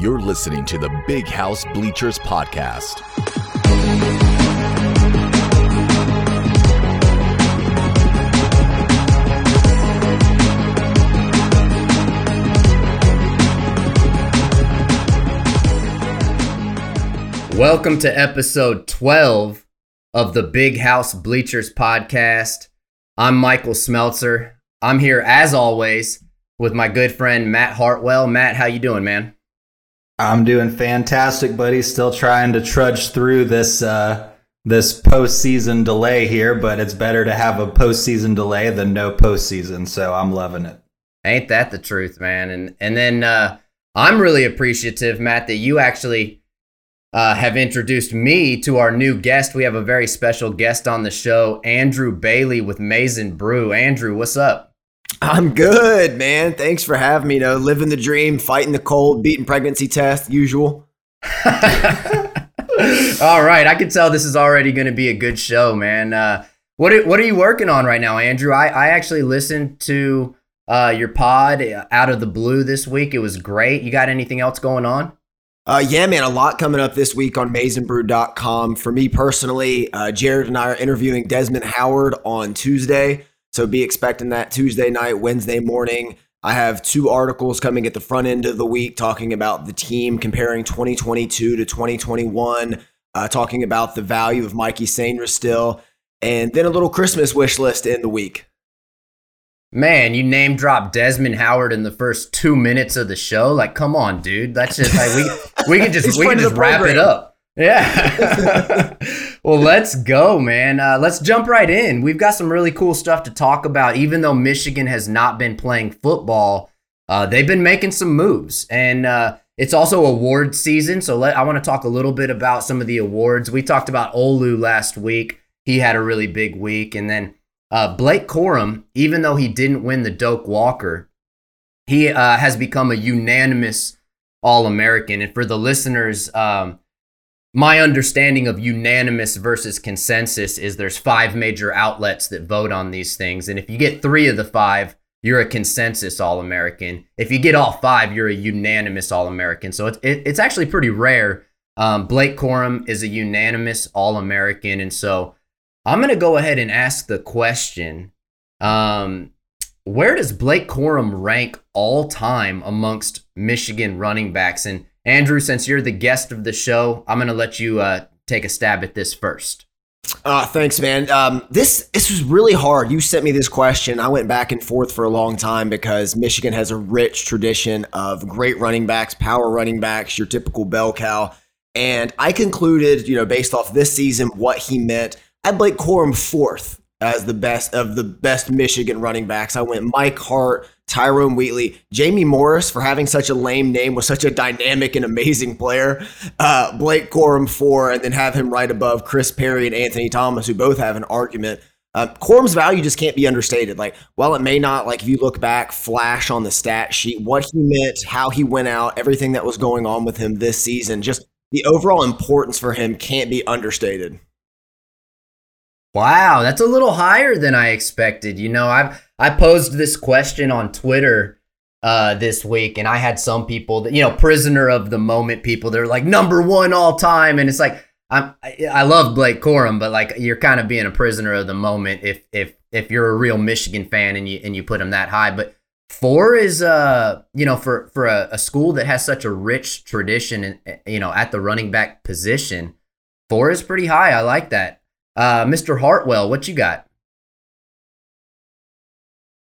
You're listening to the Big House Bleachers Podcast. Welcome to episode 12 of the Big House Bleachers podcast. I'm Michael Smeltzer. I'm here as always with my good friend Matt Hartwell. Matt, how you doing, man? I'm doing fantastic, buddy. Still trying to trudge through this uh, this postseason delay here, but it's better to have a postseason delay than no postseason. So I'm loving it. Ain't that the truth, man? And and then uh, I'm really appreciative, Matt, that you actually uh, have introduced me to our new guest. We have a very special guest on the show, Andrew Bailey with Maize N Brew. Andrew, what's up? I'm good, man. Thanks for having me. You know, living the dream, fighting the cold, beating pregnancy test, usual. All right, I can tell this is already going to be a good show, man. Uh, what are, what are you working on right now, Andrew? I, I actually listened to uh, your pod out of the blue this week. It was great. You got anything else going on? Uh, yeah, man, a lot coming up this week on maizenbrew.com. For me personally, uh, Jared and I are interviewing Desmond Howard on Tuesday. So be expecting that Tuesday night, Wednesday morning. I have two articles coming at the front end of the week talking about the team, comparing 2022 to 2021, uh, talking about the value of Mikey Sainristil, and then a little Christmas wish list in the week. Man, you name drop Desmond Howard in the first two minutes of the show. Like, come on, dude. That's just like we we can just we can just wrap it up. Yeah. well, let's go, man. Uh, let's jump right in. We've got some really cool stuff to talk about. Even though Michigan has not been playing football, uh, they've been making some moves, and uh, it's also award season. So let, I want to talk a little bit about some of the awards. We talked about Olu last week. He had a really big week, and then uh, Blake Corum, even though he didn't win the Doak Walker, he uh, has become a unanimous All American. And for the listeners, um, my understanding of unanimous versus consensus is there's five major outlets that vote on these things. And if you get three of the five, you're a consensus All American. If you get all five, you're a unanimous All American. So it's, it, it's actually pretty rare. Um, Blake Corum is a unanimous All American. And so I'm going to go ahead and ask the question um, Where does Blake Corum rank all time amongst Michigan running backs? And Andrew, since you're the guest of the show, I'm going to let you uh, take a stab at this first. Uh, thanks, man. Um, this this was really hard. You sent me this question. I went back and forth for a long time because Michigan has a rich tradition of great running backs, power running backs, your typical bell cow. And I concluded, you know, based off this season, what he meant I Blake Corum fourth as the best of the best Michigan running backs. I went Mike Hart, Tyrone Wheatley, Jamie Morris for having such a lame name was such a dynamic and amazing player. Uh, Blake Corum four, and then have him right above Chris Perry and Anthony Thomas, who both have an argument. Uh, Corum's value just can't be understated. Like, while it may not, like, if you look back, flash on the stat sheet, what he meant, how he went out, everything that was going on with him this season, just the overall importance for him can't be understated. Wow, that's a little higher than I expected. You know, I've I posed this question on Twitter uh, this week, and I had some people that you know, prisoner of the moment people. They're like number one all time, and it's like I'm I love Blake Corum, but like you're kind of being a prisoner of the moment if if if you're a real Michigan fan and you and you put him that high. But four is uh you know for for a, a school that has such a rich tradition and you know at the running back position, four is pretty high. I like that. Uh, Mr. Hartwell, what you got?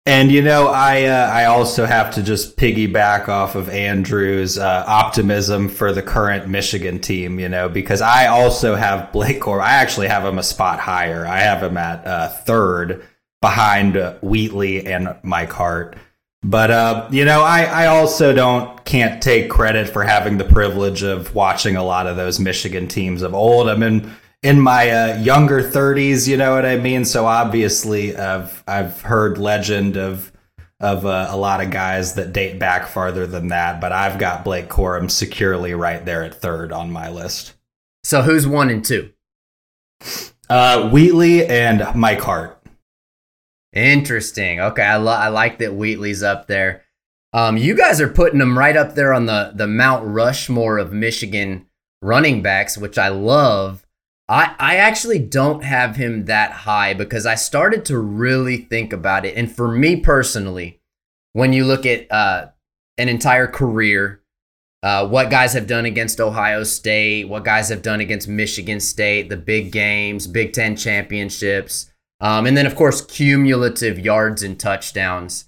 And you know, I uh, I also have to just piggyback off of Andrew's uh, optimism for the current Michigan team. You know, because I also have Blake Corum. I actually have him a spot higher. I have him at uh, third behind Wheatley and Mike Hart. But uh, you know, I, I also don't can't take credit for having the privilege of watching a lot of those Michigan teams of old. I mean in my uh, younger 30s, you know what I mean? So obviously I've I've heard legend of of uh, a lot of guys that date back farther than that, but I've got Blake Corum securely right there at third on my list. So who's one and two? Uh, Wheatley and Mike Hart. Interesting. Okay, I, lo- I like that Wheatley's up there. Um, you guys are putting them right up there on the the Mount Rushmore of Michigan running backs, which I love. I I actually don't have him that high because I started to really think about it, and for me personally, when you look at uh, an entire career, uh, what guys have done against Ohio State, what guys have done against Michigan State, the big games, Big Ten championships, um, and then of course cumulative yards and touchdowns.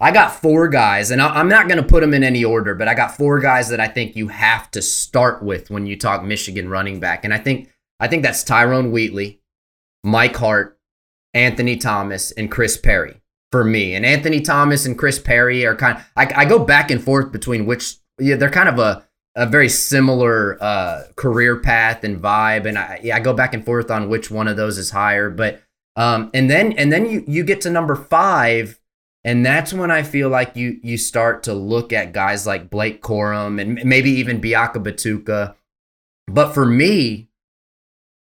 I got four guys, and I'm not going to put them in any order, but I got four guys that I think you have to start with when you talk Michigan running back, and I think I think that's Tyrone Wheatley, Mike Hart, Anthony Thomas, and Chris Perry for me. And Anthony Thomas and Chris Perry are kind of I, I go back and forth between which yeah they're kind of a a very similar uh, career path and vibe, and I yeah I go back and forth on which one of those is higher, but um and then and then you you get to number five and that's when I feel like you you start to look at guys like Blake Corum and maybe even Biakabutuka. But for me,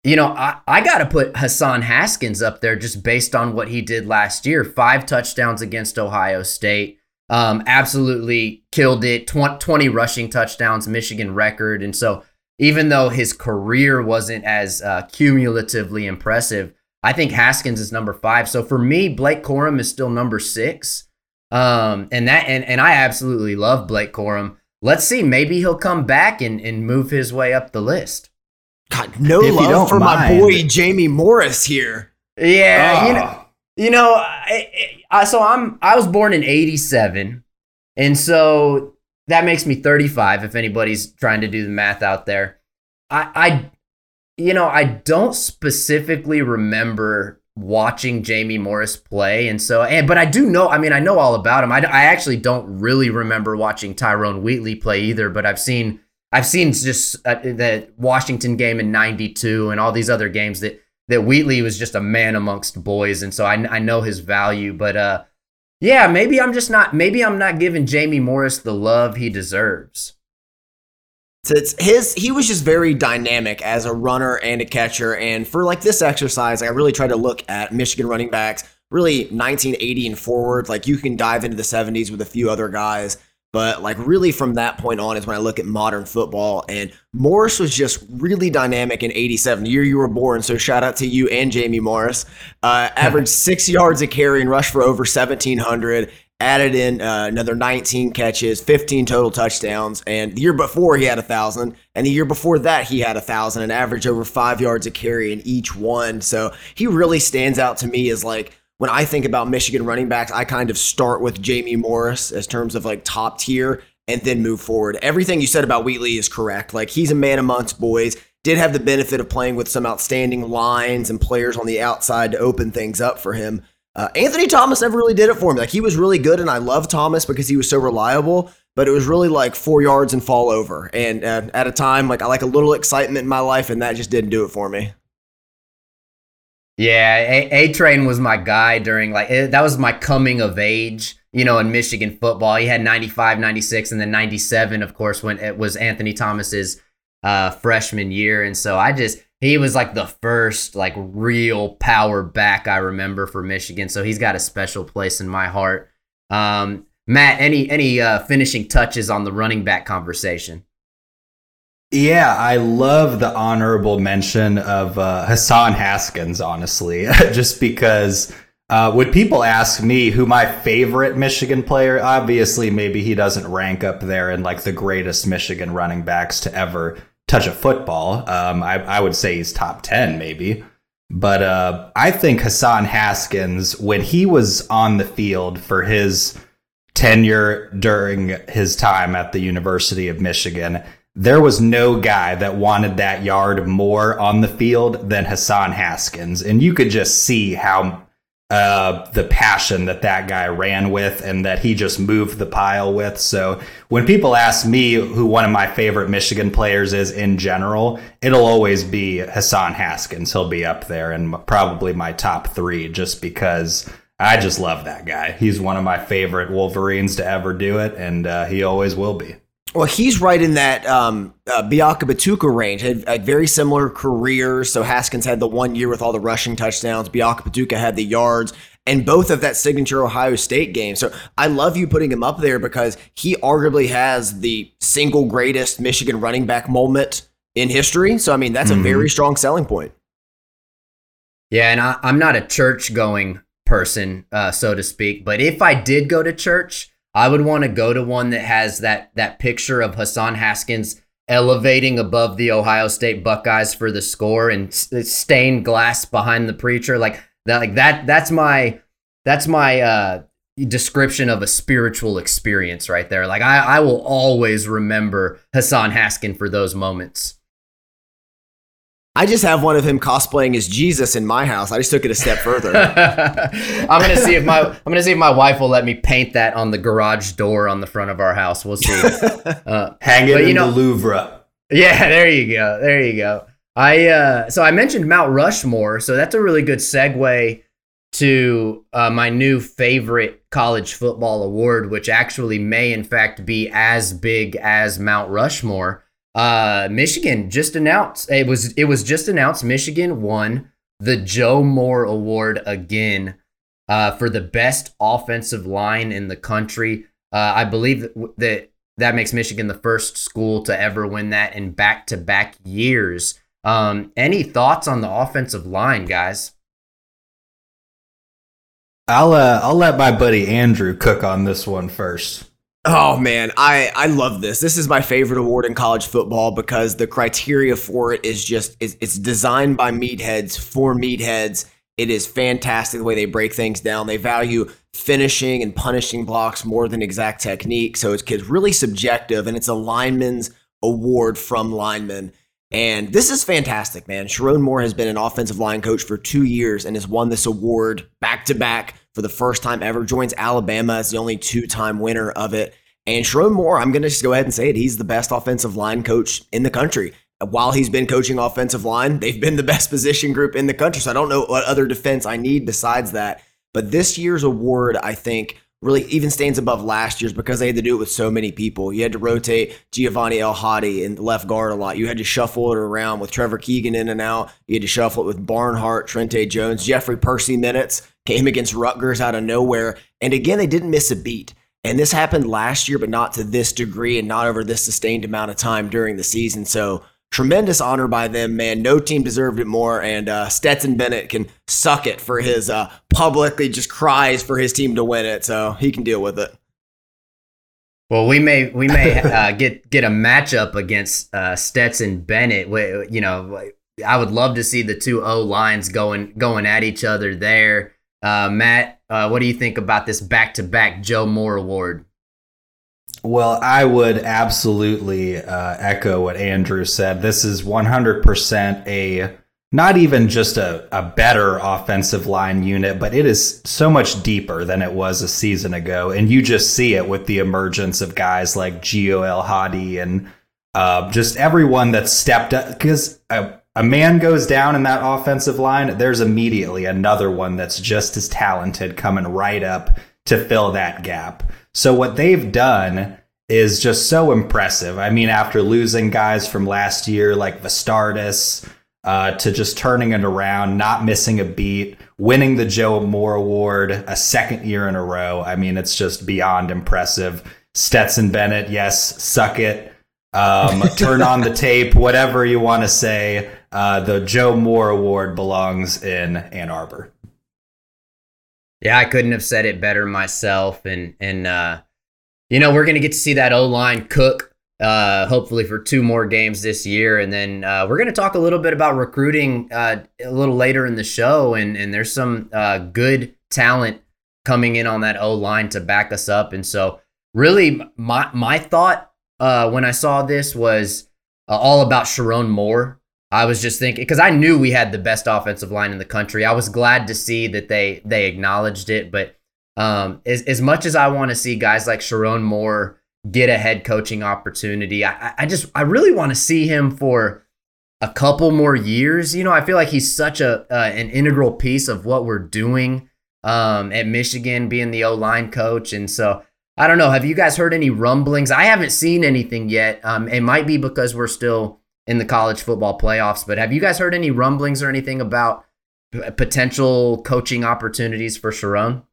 you know, I, I got to put Hassan Haskins up there just based on what he did last year. Five touchdowns against Ohio State. Um, absolutely killed it. 20, 20 rushing touchdowns, Michigan record. And so even though his career wasn't as uh, cumulatively impressive, I think Haskins is number five. So for me, Blake Corum is still number six. Um, and that and, and I absolutely love Blake Corum. Let's see, maybe he'll come back and, and move his way up the list. God, no if love for mind. my boy Jamie Morris here. Yeah, oh. you ah. know, you know, I, I, so I'm I was born in '87, and so that makes me 35. If anybody's trying to do the math out there, I, I you know, I don't specifically remember watching Jamie Morris play. And so, and, but I do know, I mean, I know all about him. I, I actually don't really remember watching Tyrone Wheatley play either, but I've seen, I've seen just uh, the Washington game in 92 and all these other games that, that Wheatley was just a man amongst boys. And so I, I know his value, but, uh, yeah, maybe I'm just not, maybe I'm not giving Jamie Morris the love he deserves. It's his he was just very dynamic as a runner and a catcher. And for like this exercise, I really tried to look at Michigan running backs, really 1980 and forward. Like you can dive into the 70s with a few other guys. But like really from that point on is when I look at modern football. And Morris was just really dynamic in 87, the year you were born. So shout out to you and Jamie Morris. Uh, averaged six yards a carry and rushed for over 1,700 added in uh, another 19 catches, 15 total touchdowns, and the year before he had a thousand, and the year before that he had a thousand, and averaged over five yards a carry in each one. So he really stands out to me as like when I think about Michigan running backs, I kind of start with Jamie Morris as terms of like top tier and then move forward. Everything you said about Wheatley is correct. Like he's a man amongst boys. Did have the benefit of playing with some outstanding lines and players on the outside to open things up for him. Uh, Anthony Thomas never really did it for me. Like he was really good, and I love Thomas because he was so reliable. But it was really like four yards and fall over. And uh, at a time, like I like a little excitement in my life, and that just didn't do it for me. Yeah, A Train was my guy during like it, that was my coming of age, you know, in Michigan football. He had 95, 96 and then 97 of course when it was Anthony Thomas's uh, freshman year and so I just he was like the first like real power back I remember for Michigan. So he's got a special place in my heart. Um, Matt, any any uh, finishing touches on the running back conversation? Yeah, I love the honorable mention of uh, Hassan Haskins. Honestly, just because uh, when people ask me who my favorite Michigan player, obviously maybe he doesn't rank up there in like the greatest Michigan running backs to ever touch a football. Um, I, I, would say he's top 10, maybe. But uh, I think Hassan Haskins, when he was on the field for his tenure during his time at the University of Michigan, there was no guy that wanted that yard more on the field than Hassan Haskins. And you could just see how uh, the passion that that guy ran with and that he just moved the pile with. So when people ask me who one of my favorite Michigan players is in general, it'll always be Hassan Haskins. He'll be up there and probably my top three just because I just love that guy. He's one of my favorite Wolverines to ever do it, and uh, he always will be. Well, he's right in that um, uh, Biakabutuka range. Had, had, very similar careers. So Haskins had the one year with all the rushing touchdowns. Biakabutuka had the yards. and both of that signature Ohio State game. So I love you putting him up there because he arguably has the single greatest Michigan running back moment in history. So I mean, that's mm-hmm. a very strong selling point. Yeah, and I, am not a church going person, uh, so to speak. But if I did go to church, I would want to go to one that has that that picture of Hassan Haskins elevating above the Ohio State Buckeyes for the score and stained glass behind the preacher like that like that that's my that's my uh description of a spiritual experience right there. Like I I will always remember Hassan Haskin for those moments I just have one of him cosplaying as Jesus in my house. I just took it a step further. I'm gonna see if my I'm gonna see if my wife will let me paint that on the garage door on the front of our house. We'll see. Uh, Hang it but, in know, the Louvre. Yeah, there you go. There you go. I uh, so I mentioned Mount Rushmore, so that's a really good segue to uh, my new favorite college football award, which actually may in fact be as big as Mount Rushmore. Uh, Michigan just announced it was it was just announced Michigan won the Joe Moore Award again uh, for the best offensive line in the country. Uh, I believe that, that that makes Michigan the first school to ever win that in back to back years. Um, any thoughts on the offensive line, guys? I'll uh, I'll let my buddy Andrew cook on this one first. Oh man, I I love this. This is my favorite award in college football because the criteria for it is just it's, it's designed by meatheads for meatheads. It is fantastic the way they break things down. They value finishing and punishing blocks more than exact technique, so it's, it's really subjective, and it's a lineman's award from linemen. And this is fantastic, man. Sherrone Moore has been an offensive line coach for two years and has won this award back to back for the first time ever. Joins Alabama as the only two time winner of it. And Sherrone Moore, I'm going to just go ahead and say it. He's the best offensive line coach in the country. While he's been coaching offensive line, they've been the best position group in the country. So I don't know what other defense I need besides that. But this year's award, I think, really even stands above last year's because they had to do it with so many people. You had to rotate Giovanni El Hadi in the left guard a lot. You had to shuffle it around with Trevor Keegan in and out. You had to shuffle it with Barnhart, Trente Jones, Jeffrey Persi minutes came against Rutgers out of nowhere. And again, they didn't miss a beat. And this happened last year, but not to this degree and not over this sustained amount of time during the season. So tremendous honor by them, man. No team deserved it more. And uh, Stetson Bennett can suck it for his uh, publicly just cries for his team to win it. So he can deal with it. Well, we may we may uh, get get a matchup against uh, Stetson Bennett. You know, I would love to see the two O lines going going at each other there. Uh, Matt, uh, what do you think about this back to back Joe Moore Award? Well, I would absolutely uh, echo what Andrew said. This is 100% a not even just a, a better offensive line unit, but it is so much deeper than it was a season ago. And you just see it with the emergence of guys like Gio El Hadi and uh, just everyone that stepped up. Because uh, a man goes down in that offensive line, there's immediately another one that's just as talented coming right up to fill that gap. So what they've done is just so impressive. I mean, after losing guys from last year like Vastardis, uh, to just turning it around, not missing a beat, winning the Joe Moore Award a second year in a row. I mean, it's just beyond impressive. Stetson Bennett, yes, suck it. Um, turn on the tape, whatever you want to say uh, the Joe Moore Award belongs in Ann Arbor. Yeah, I couldn't have said it better myself. And and uh, you know, we're gonna get to see that O line cook uh, hopefully for two more games this year, and then uh, we're gonna talk a little bit about recruiting uh, a little later in the show. And and there's some uh, good talent coming in on that O line to back us up. And so, really, my my thought uh, when I saw this was uh, all about Sherrone Moore I was just thinking because I knew we had the best offensive line in the country. I was glad to see that they they acknowledged it. But um, as as much as I want to see guys like Sherrone Moore get a head coaching opportunity, I, I just I really want to see him for a couple more years. You know, I feel like he's such a uh, an integral piece of what we're doing um, at Michigan, being the O line coach, and so. I don't know. Have you guys heard any rumblings? I haven't seen anything yet. Um, it might be because we're still in the college football playoffs. But have you guys heard any rumblings or anything about potential coaching opportunities for Sherrone?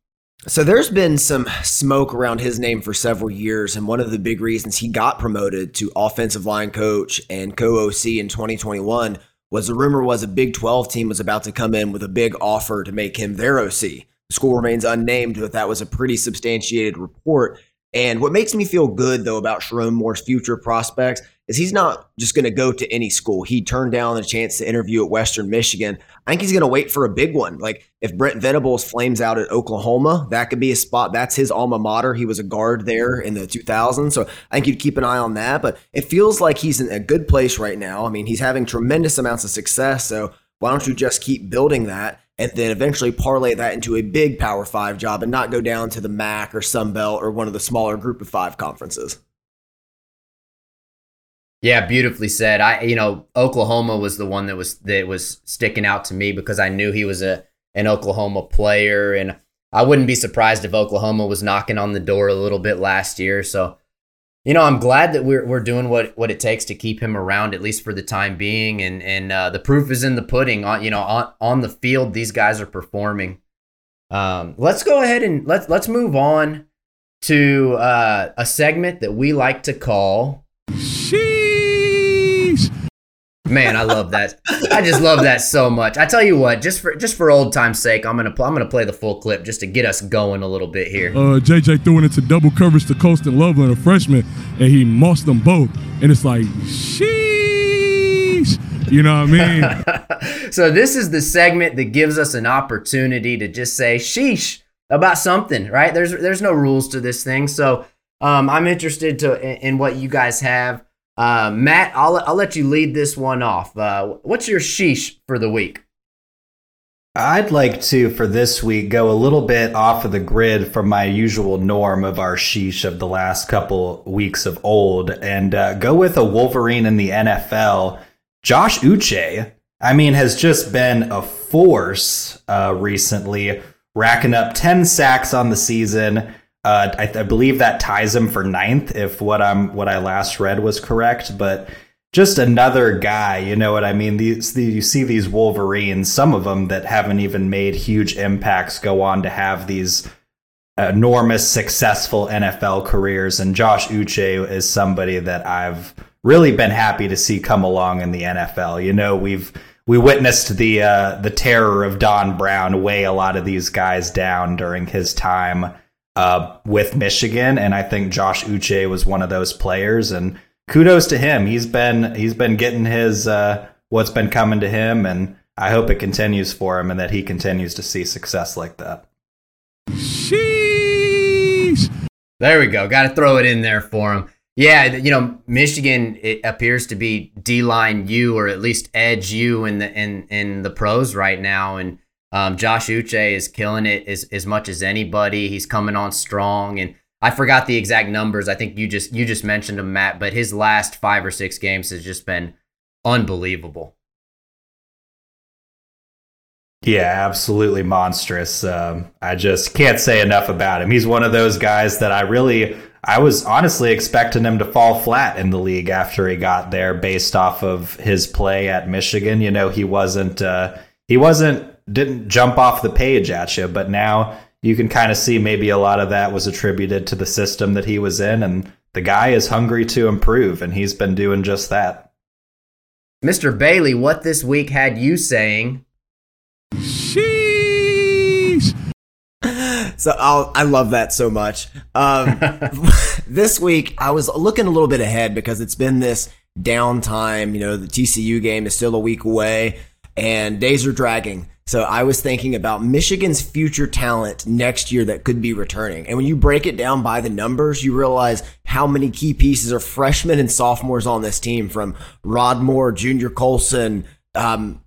So there's been some smoke around his name for several years, and one of the big reasons he got promoted to offensive line coach and co-OC in 2021 was the rumor was a Big 12 team was about to come in with a big offer to make him their OC. The school remains unnamed, but that was a pretty substantiated report. And what makes me feel good though about Sherrone Moore's future prospects is he's not just going to go to any school. He turned down a chance to interview at Western Michigan. I think he's going to wait for a big one. Like if Brent Venables flames out at Oklahoma, that could be a spot. That's his alma mater. He was a guard there in the 2000s. So I think you'd keep an eye on that. But it feels like he's in a good place right now. I mean, he's having tremendous amounts of success. So why don't you just keep building that? and then eventually parlay that into a big Power Five job and not go down to the MAC or Sun Belt or one of the smaller Group of Five conferences. Yeah, beautifully said. I, you know, Oklahoma was the one that was that was sticking out to me because I knew he was a an Oklahoma player, and I wouldn't be surprised if Oklahoma was knocking on the door a little bit last year. So, you know, I'm glad that we're we're doing what what it takes to keep him around at least for the time being, and and uh, the proof is in the pudding. On you know, on on the field, these guys are performing. Um, let's go ahead and let's let's move on to uh, a segment that we like to call. Man, I love that. I just love that so much. I tell you what, just for just for old time's sake, I'm gonna I'm gonna play the full clip just to get us going a little bit here. Uh, JJ threw it into double coverage to Colston Loveland, a freshman, and he mossed them both. And it's like, sheesh. You know what I mean? so this is the segment that gives us an opportunity to just say sheesh about something, right? There's there's no rules to this thing, so um, I'm interested to in, in what you guys have. Uh, Matt, I'll, I'll let you lead this one off. Uh, what's your sheesh for the week? I'd like to, for this week, go a little bit off of the grid from my usual norm of our sheesh of the last couple weeks of old and uh, go with a Wolverine in the NFL. Josh Uche, I mean, has just been a force uh, recently, racking up 10 sacks on the season. Uh, I, I, believe that ties him for ninth, if what I'm what I last read was correct. But just another guy, you know what I mean? These the, you see these Wolverines, some of them that haven't even made huge impacts, go on to have these enormous, successful NFL careers. And Josh Uche is somebody that I've really been happy to see come along in the NFL. You know, we've we witnessed the uh, the terror of Don Brown weigh a lot of these guys down during his time uh, with Michigan, and I think Josh Uche was one of those players. And kudos to him. He's been he's been getting his uh, what's been coming to him, and I hope it continues for him, and that he continues to see success like that. Sheesh. There we go. Got to throw it in there for him. Yeah, you know, Michigan it appears to be D line U or at least edge U in the in in the pros right now, and um, Josh Uche is killing it as, as much as anybody. He's coming on strong, and I forgot the exact numbers. I think you just you just mentioned him, Matt. But his last five or six games has just been unbelievable. Yeah, absolutely monstrous. Um, I just can't say enough about him. He's one of those guys that I really, I was honestly expecting him to fall flat in the league after he got there, based off of his play at Michigan. You know, he wasn't, uh, he wasn't didn't jump off the page at you, but now you can kind of see maybe a lot of that was attributed to the system that he was in, and the guy is hungry to improve, and he's been doing just that. Mr. Bailey, what this week had you saying? Sheesh. So I'll, i love that so much. Um, this week I was looking a little bit ahead because it's been this downtime. You know, the TCU game is still a week away, and days are dragging. So I was thinking about Michigan's future talent next year that could be returning. And when you break it down by the numbers, you realize how many key pieces are freshmen and sophomores on this team from Rod Moore, Junior Colson, um,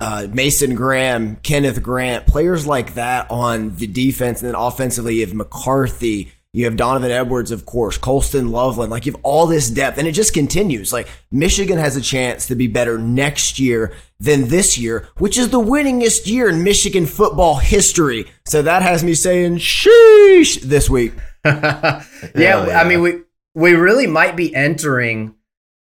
uh, Mason Graham, Kenneth Grant, players like that on the defense. And then offensively, have McCarthy, you have Donovan Edwards, of course, Colston Loveland. Like you have all this depth, and it just continues. Like Michigan has a chance to be better next year than this year, which is the winningest year in Michigan football history. So that has me saying sheesh this week. yeah, yeah, I mean we we really might be entering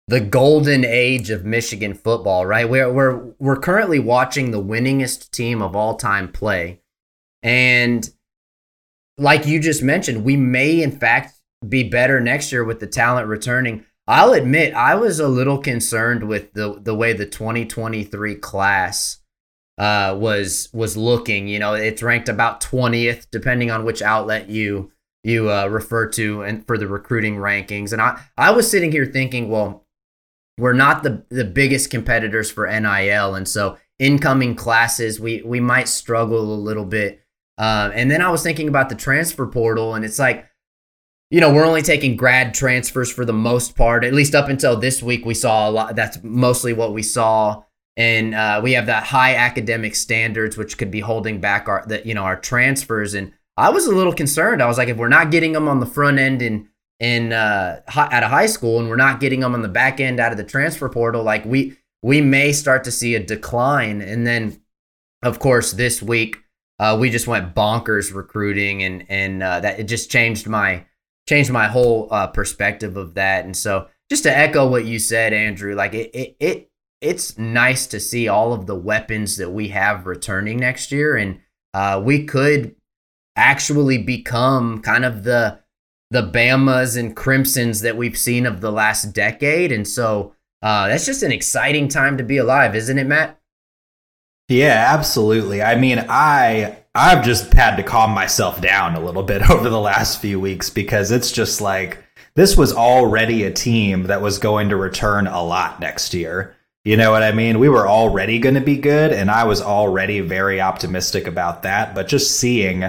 the golden age of Michigan football, right? We're we're we're currently watching the winningest team of all time play. And like you just mentioned, we may in fact be better next year with the talent returning. I'll admit I was a little concerned with the the way the 2023 class uh, was was looking. You know, it's ranked about 20th, depending on which outlet you you uh, refer to, and for the recruiting rankings. And I I was sitting here thinking, well, we're not the the biggest competitors for NIL, and so incoming classes we we might struggle a little bit. Uh, and then I was thinking about the transfer portal, and it's like you know, we're only taking grad transfers for the most part. At least up until this week, we saw a lot. That's mostly what we saw, and uh, we have that high academic standards, which could be holding back our, the, you know, our transfers. And I was a little concerned. I was like, if we're not getting them on the front end in in uh, at a high school, and we're not getting them on the back end out of the transfer portal, like we we may start to see a decline. And then, of course, this week uh, we just went bonkers recruiting, and and uh, that it just changed my changed my whole uh, perspective of that. And so, just to echo what you said, Andrew, like it, it, it, it's nice to see all of the weapons that we have returning next year, and uh, we could actually become kind of the the Bamas and Crimsons that we've seen of the last decade. And so, uh, that's just an exciting time to be alive, isn't it, Matt? Yeah, absolutely. I mean, I I've just had to calm myself down a little bit over the last few weeks because it's just like this was already a team that was going to return a lot next year. You know what I mean? We were already going to be good, and I was already very optimistic about that. But just seeing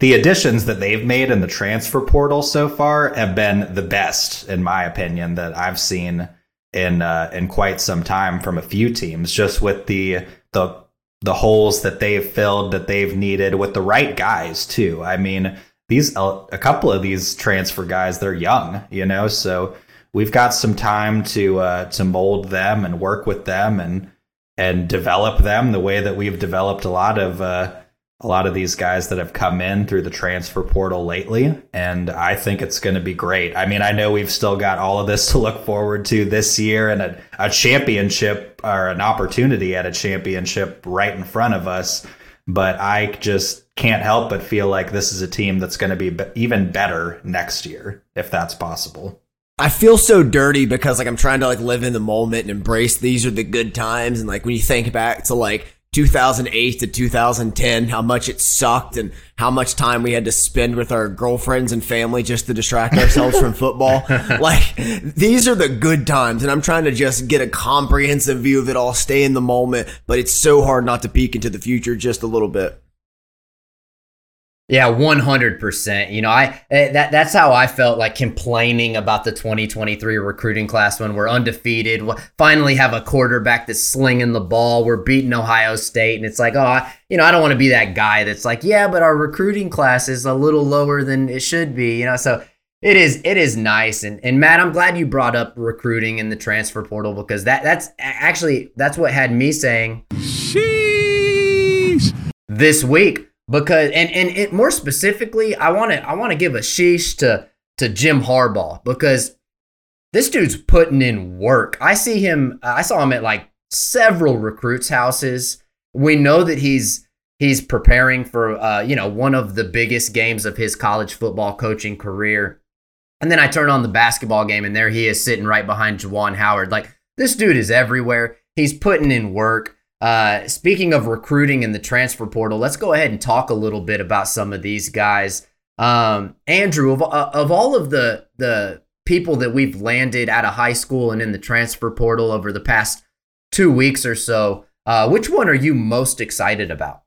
the additions that they've made in the transfer portal so far have been the best, in my opinion, that I've seen in uh, in quite some time from a few teams. Just with the the the holes that they've filled that they've needed with the right guys too. I mean, these a couple of these transfer guys they're young, you know, so we've got some time to uh, to mold them and work with them and and develop them the way that we've developed a lot of uh, a lot of these guys that have come in through the transfer portal lately. And I think it's going to be great. I mean, I know we've still got all of this to look forward to this year and a, a championship or an opportunity at a championship right in front of us. But I just can't help but feel like this is a team that's going to be even better next year, if that's possible. I feel so dirty because like I'm trying to like live in the moment and embrace these are the good times and like when you think back to like 2008 to 2010, how much it sucked and how much time we had to spend with our girlfriends and family just to distract ourselves from football. Like, these are the good times. And I'm trying to just get a comprehensive view of it all, stay in the moment, but it's so hard not to peek into the future just a little bit. Yeah, one hundred percent. You know, I eh, that that's how I felt like complaining about the twenty twenty three recruiting class when we're undefeated. we finally have a quarterback that's slinging the ball. We're beating Ohio State, and it's like, oh, I, you know, I don't want to be that guy that's like, yeah, but our recruiting class is a little lower than it should be. You know, so it is it is nice. And and Matt, I'm glad you brought up recruiting in the transfer portal because that that's actually that's what had me saying. Sheesh. This week because and and it, more specifically, I want to I want to give a sheesh to to Jim Harbaugh because this dude's putting in work. I see him. I saw him at like several recruits' houses. We know that he's he's preparing for uh, you know one of the biggest games of his college football coaching career. And then I turn on the basketball game, and there he is sitting right behind Juwan Howard. Like this dude is everywhere. He's putting in work. Uh, speaking of recruiting in the transfer portal, let's go ahead and talk a little bit about some of these guys. Um, Andrew, of, uh, of all of the the people that we've landed out of high school and in the transfer portal over the past two weeks or so, uh, which one are you most excited about?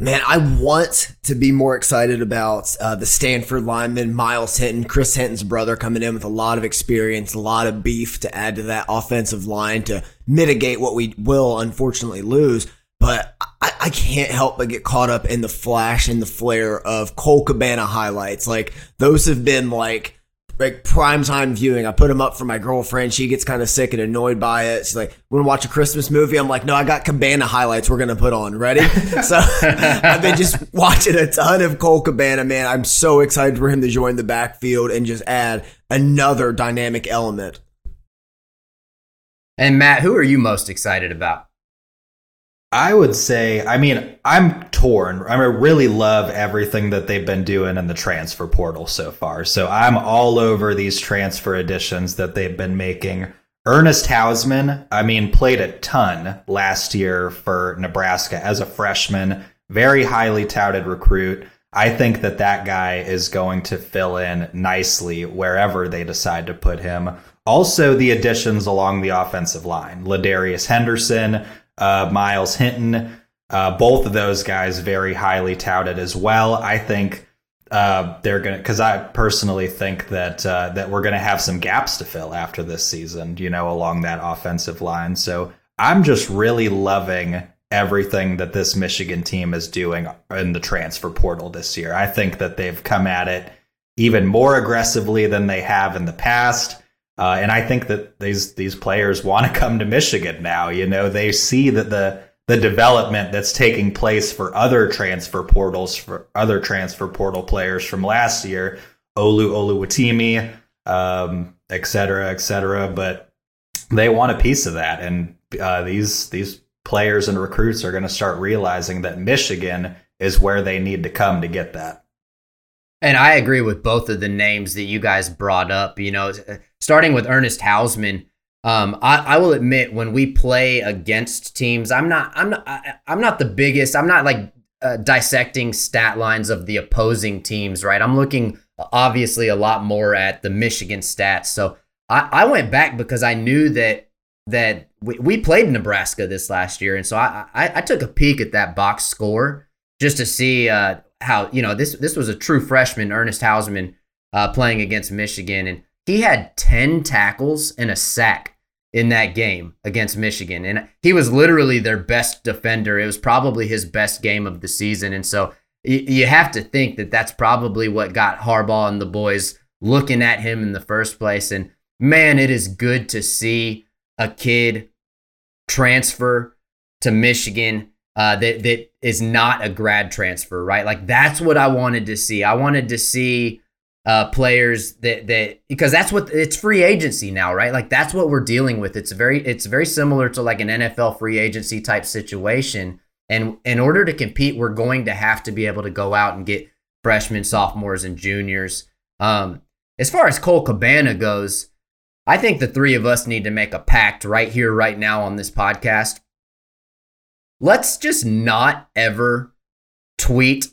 Man, I want to be more excited about uh, the Stanford lineman Myles Hinton, Chris Hinton's brother, coming in with a lot of experience, a lot of beef to add to that offensive line to mitigate what we will unfortunately lose. But I, I can't help but get caught up in the flash and the flare of Cole Cabana highlights. Like those have been like like prime time viewing. I put them up for my girlfriend. She gets kind of sick and annoyed by it. She's like, "Want to watch a Christmas movie?" I'm like, "No, I got Cabana highlights. We're gonna put on. Ready?" so I've been just watching a ton of Cole Cabana. Man, I'm so excited for him to join the backfield and just add another dynamic element. And Matt, who are you most excited about? I would say, I mean, I'm torn. I really love everything that they've been doing in the transfer portal so far. So I'm all over these transfer additions that they've been making. Ernest Hausmann, I mean, played a ton last year for Nebraska as a freshman, very highly touted recruit. I think that that guy is going to fill in nicely wherever they decide to put him. Also, the additions along the offensive line, Ladarius Henderson, uh, Myles Hinton. Uh, both of those guys very highly touted as well. I think uh, they're gonna because I personally think that uh, that we're gonna have some gaps to fill after this season. You know, along that offensive line. So I'm just really loving everything that this Michigan team is doing in the transfer portal this year. I think that they've come at it even more aggressively than they have in the past. Uh, and I think that these these players want to come to Michigan now. You know, they see that the the development that's taking place for other transfer portals for other transfer portal players from last year, Olu Oluwatimi, um, et cetera, et cetera. But they want a piece of that, and uh, these these players and recruits are going to start realizing that Michigan is where they need to come to get that. And I agree with both of the names that you guys brought up. You know, starting with Ernest Hausmann. Um, I, I, will admit when we play against teams, I'm not, I'm not, I, am not the biggest. I'm not like uh, dissecting stat lines of the opposing teams, right? I'm looking obviously a lot more at the Michigan stats. So I, I went back because I knew that that we, we played Nebraska this last year, and so I, I, I took a peek at that box score just to see uh, how you know this this was a true freshman, Ernest Hausmann, uh, playing against Michigan, and he had ten tackles and a sack in that game against Michigan, and he was literally their best defender. It was probably his best game of the season, and so y- you have to think that that's probably what got Harbaugh and the boys looking at him in the first place. And man, it is good to see a kid transfer to Michigan uh, that that is not a grad transfer, right? Like that's what I wanted to see. I wanted to see uh, players that that because that's what it's free agency now, right? Like that's what we're dealing with. It's very it's very similar to like an NFL free agency type situation. And in order to compete, we're going to have to be able to go out and get freshmen, sophomores, and juniors. Um, as far as Cole Cabana goes, I think the three of us need to make a pact right here, right now on this podcast let's just not ever tweet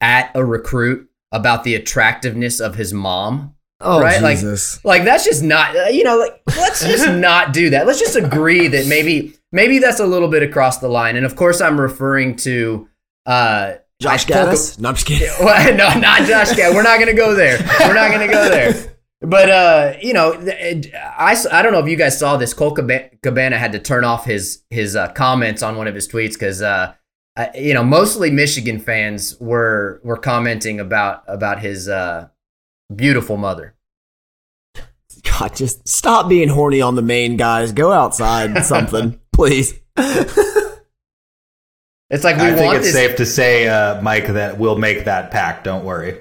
at a recruit about the attractiveness of his mom. Oh, right? Jesus. Like, like that's just not, uh, you know, like, let's just not do that. Let's just agree that maybe, maybe that's a little bit across the line. And of course, I'm referring to, uh, Josh Gattis? No, I'm just kidding. no, not Josh Gattis. We're not going to go there. We're not going to go there. But uh, you know, I, I don't know if you guys saw this. Cole Cabana had to turn off his his uh, comments on one of his tweets because uh, you know, mostly Michigan fans were were commenting about about his uh, beautiful mother. God, just stop being horny on the main guys. Go outside, something, please. it's like we I think it's this- safe to say, uh, Mike, that we'll make that pack. Don't worry.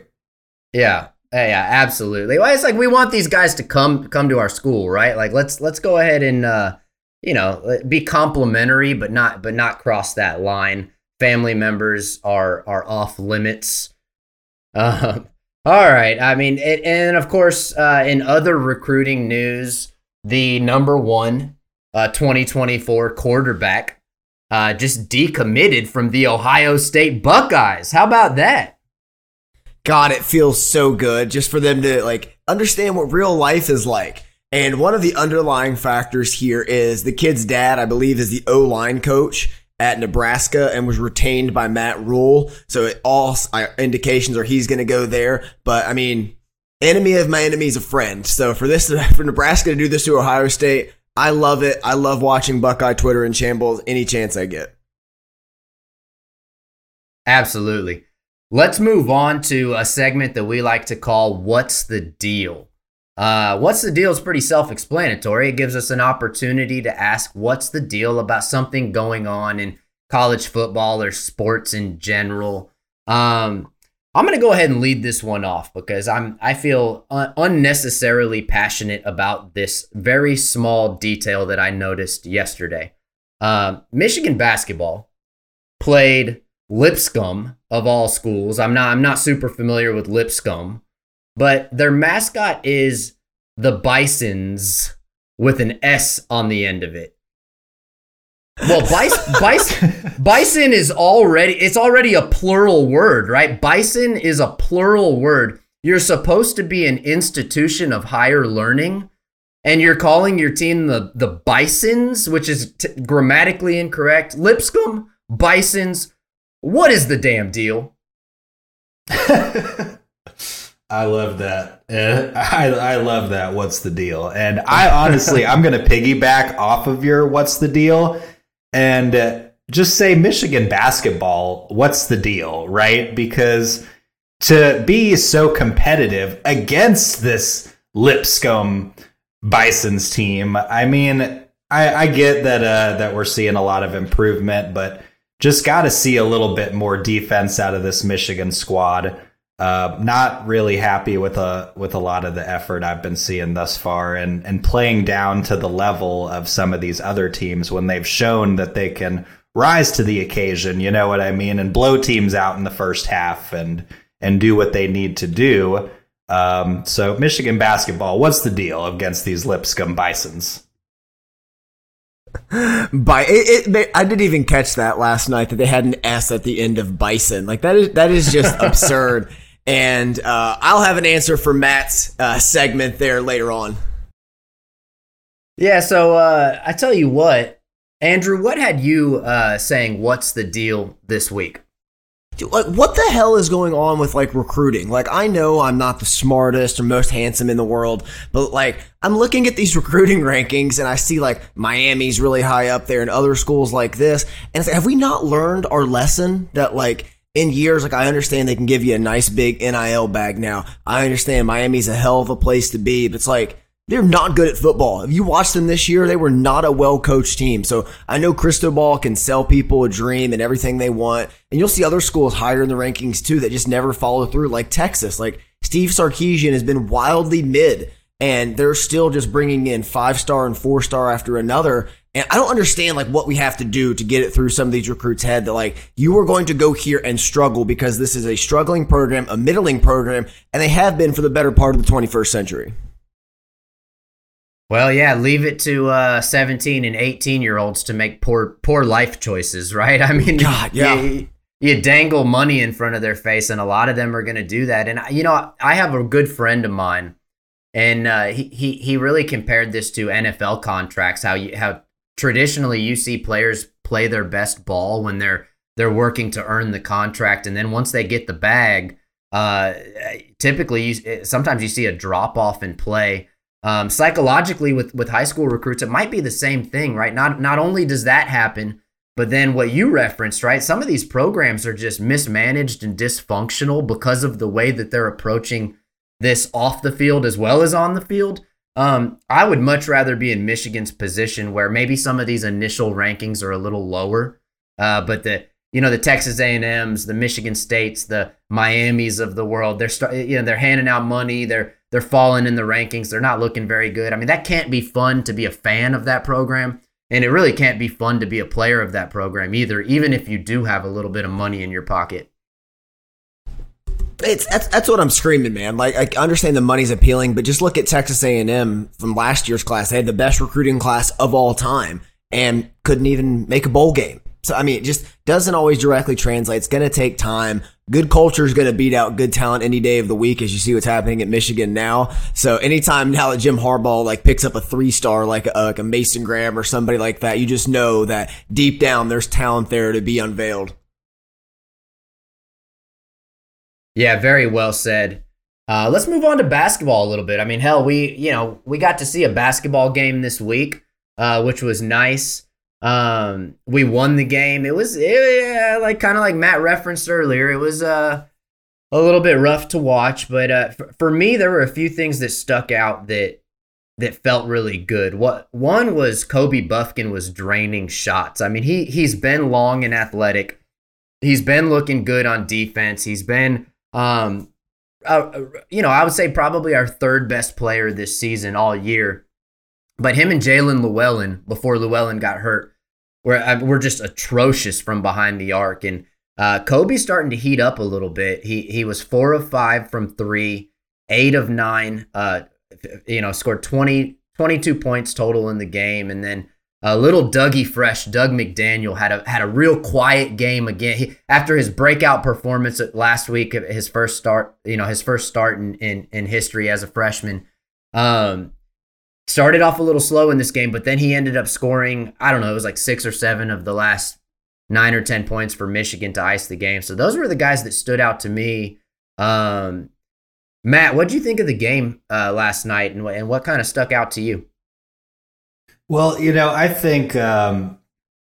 Yeah, yeah, absolutely. Well, it's like we want these guys to come come to our school, right? Like let's let's go ahead and uh, you know be complimentary, but not but not cross that line. Family members are are off limits. Um, all right. I mean, it, and of course, uh, in other recruiting news, the number one uh, 2024 quarterback uh, just decommitted from the Ohio State Buckeyes. How about that? God, it feels so good just for them to like understand what real life is like. And one of the underlying factors here is the kid's dad, I believe, is the O line coach at Nebraska and was retained by Matt Rhule. So it, all uh, indications are he's going to go there. But I mean, enemy of my enemy is a friend. So for this, for Nebraska to do this to Ohio State, I love it. I love watching Buckeye Twitter in shambles any chance I get. Absolutely. Let's move on to a segment that we like to call What's the Deal? Uh, what's the deal is pretty self explanatory. It gives us an opportunity to ask what's the deal about something going on in college football or sports in general. Um, I'm going to go ahead and lead this one off because I'm I feel un- unnecessarily passionate about this very small detail that I noticed yesterday. Uh, Michigan basketball played Lipscomb of all schools. I'm not I'm not super familiar with Lipscomb, but their mascot is the Bisons with an S on the end of it. Well, bison, bison, bison is already it's already a plural word, right? Bison is a plural word. You're supposed to be an institution of higher learning, and you're calling your team the the Bisons, which is t- grammatically incorrect. Lipscomb, Bisons. What is the damn deal? I love that. Uh, I I love that. What's the deal? And I honestly, I'm going to piggyback off of your "What's the deal?" and uh, just say Michigan basketball. What's the deal, right? Because to be so competitive against this Lipscomb Bison's team, I mean, I, I get that uh, that we're seeing a lot of improvement, but just got to see a little bit more defense out of this Michigan squad. Uh, not really happy with a with a lot of the effort I've been seeing thus far, and and playing down to the level of some of these other teams when they've shown that they can rise to the occasion. You know what I mean, and blow teams out in the first half and and do what they need to do. Um, so Michigan basketball, what's the deal against these Lipscomb Bisons? By it, it, I didn't even catch that last night that they had an S at the end of bison. Like that is that is just absurd. And uh, I'll have an answer for Matt's uh, segment there later on. Yeah, so uh, I tell you what, Andrew, what had you uh, saying? What's the deal this week? Like, what the hell is going on with like recruiting? Like, I know I'm not the smartest or most handsome in the world, but like, I'm looking at these recruiting rankings and I see like Miami's really high up there and other schools like this. And like, have we not learned our lesson that like in years, like I understand they can give you a nice big NIL bag now. I understand Miami's a hell of a place to be, but it's like they're not good at football. If you watched them this year, they were not a well coached team. So I know Cristobal can sell people a dream and everything they want. And you'll see other schools higher in the rankings too that just never follow through, like Texas. Like Steve Sarkisian has been wildly mid and they're still just bringing in five star and four star after another. And I don't understand like what we have to do to get it through some of these recruits' head that like you are going to go here and struggle because this is a struggling program, a middling program, and they have been for the better part of the 21st century. Well, yeah, leave it to uh, 17 and 18 year olds to make poor poor life choices, right? I mean, God, yeah. You, you dangle money in front of their face, and a lot of them are going to do that. And you know, I have a good friend of mine, and uh, he he he really compared this to NFL contracts. How you how traditionally you see players play their best ball when they're they're working to earn the contract and then once they get the bag uh, typically you, sometimes you see a drop off in play um, psychologically with with high school recruits it might be the same thing right? Not not only does that happen but then what you referenced right? Some of these programs are just mismanaged and dysfunctional because of the way that they're approaching this off the field as well as on the field. Um, I would much rather be in Michigan's position where maybe some of these initial rankings are a little lower, uh, but the you know the Texas A&Ms, the Michigan States, the Miamis of the world, they're start, you know they're handing out money, they're they're falling in the rankings, they're not looking very good. I mean that can't be fun to be a fan of that program, and it really can't be fun to be a player of that program either, even if you do have a little bit of money in your pocket. It's that's that's what I'm screaming, man. Like I understand the money's appealing, but just look at Texas A&M from last year's class. They had the best recruiting class of all time and couldn't even make a bowl game. So I mean, it just doesn't always directly translate. It's going to take time. Good culture is going to beat out good talent any day of the week, as you see what's happening at Michigan now. So anytime now that Jim Harbaugh like picks up a three star like a, like a Mason Graham or somebody like that, you just know that deep down there's talent there to be unveiled. Yeah, very well said. Uh, let's move on to basketball a little bit. I mean, hell, we you know we got to see a basketball game this week, uh, which was nice. Um, we won the game. It was it, like kind of like Matt referenced earlier. It was uh, a little bit rough to watch, but uh, for, for me, there were a few things that stuck out that that felt really good. What one was Kobe Bufkin was draining shots. I mean, he he's been long and athletic. He's been looking good on defense. He's been Um, uh, you know, I would say probably our third best player this season all year. But him and Jaelin Llewellyn, before Llewellyn got hurt, were, were just atrocious from behind the arc. And uh, Kobe's starting to heat up a little bit. He he was four of five from three, eight of nine. Uh, you know, scored 20, 22 points total in the game, and then a little Dougie Fresh, Dug McDaniel had a had a real quiet game again. He, after his breakout performance last week, his first start, you know, his first start in in, in history as a freshman. Um, started off a little slow in this game, but then he ended up scoring. I don't know, it was like six or seven of the last nine or ten points for Michigan to ice the game. So those were the guys that stood out to me. Um, Matt, what do you think of the game uh, last night, and what, and what kind of stuck out to you? Well, you know, I think, um,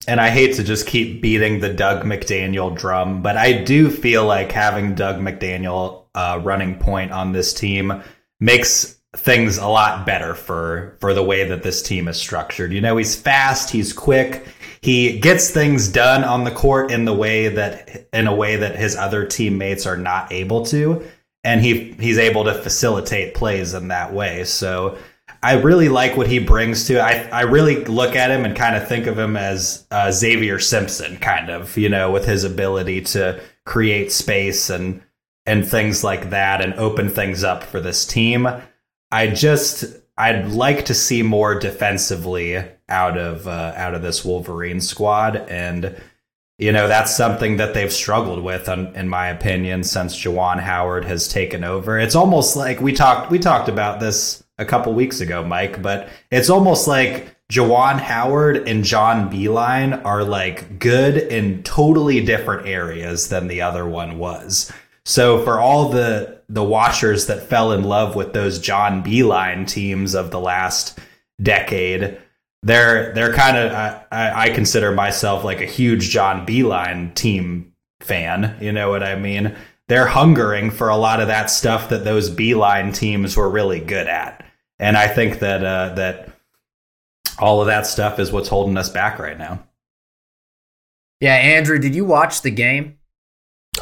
and I hate to just keep beating the Dug McDaniel drum, but I do feel like having Dug McDaniel uh, running point on this team makes things a lot better for for the way that this team is structured. You know, he's fast, he's quick, he gets things done on the court in the way that in a way that his other teammates are not able to, and he he's able to facilitate plays in that way. So I really like what he brings to. I I really look at him and kind of think of him as uh, Xavier Simpson, kind of, you know, with his ability to create space and and things like that, and open things up for this team. I just I'd like to see more defensively out of uh, out of this Wolverine squad, and you know that's something that they've struggled with, in, my opinion, since Juwan Howard has taken over. It's almost like we talked we talked about this a couple weeks ago, Mike, but it's almost like Juwan Howard and John Beilein are like good in totally different areas than the other one was. So for all the the watchers that fell in love with those John Beilein teams of the last decade, they're they're kind of I, I consider myself like a huge John Beilein team fan. You know what I mean? They're hungering for a lot of that stuff that those Beilein teams were really good at and I think that uh, that all of that stuff is what's holding us back right now. Yeah, Andrew, did you watch the game?